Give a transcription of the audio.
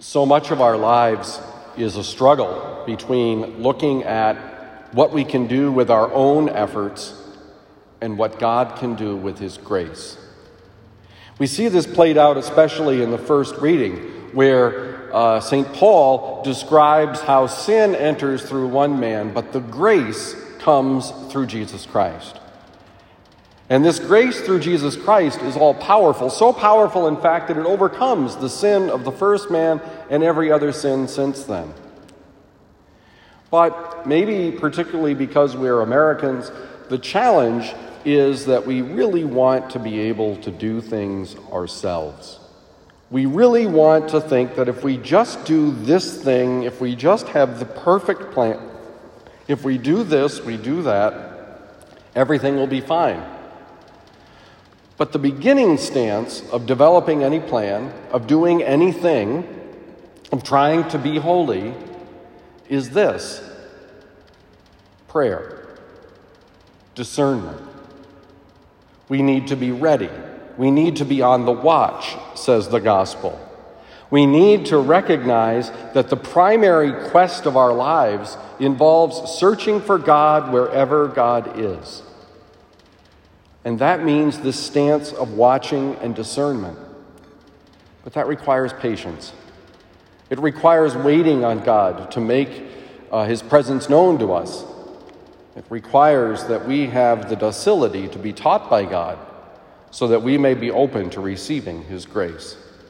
So much of our lives is a struggle between looking at what we can do with our own efforts and what God can do with His grace. We see this played out especially in the first reading, where uh, St. Paul describes how sin enters through one man, but the grace comes through Jesus Christ. And this grace through Jesus Christ is all powerful, so powerful, in fact, that it overcomes the sin of the first man and every other sin since then. But maybe, particularly because we're Americans, the challenge is that we really want to be able to do things ourselves. We really want to think that if we just do this thing, if we just have the perfect plan, if we do this, we do that, everything will be fine. But the beginning stance of developing any plan, of doing anything, of trying to be holy, is this prayer, discernment. We need to be ready. We need to be on the watch, says the gospel. We need to recognize that the primary quest of our lives involves searching for God wherever God is. And that means this stance of watching and discernment. But that requires patience. It requires waiting on God to make uh, His presence known to us. It requires that we have the docility to be taught by God so that we may be open to receiving His grace.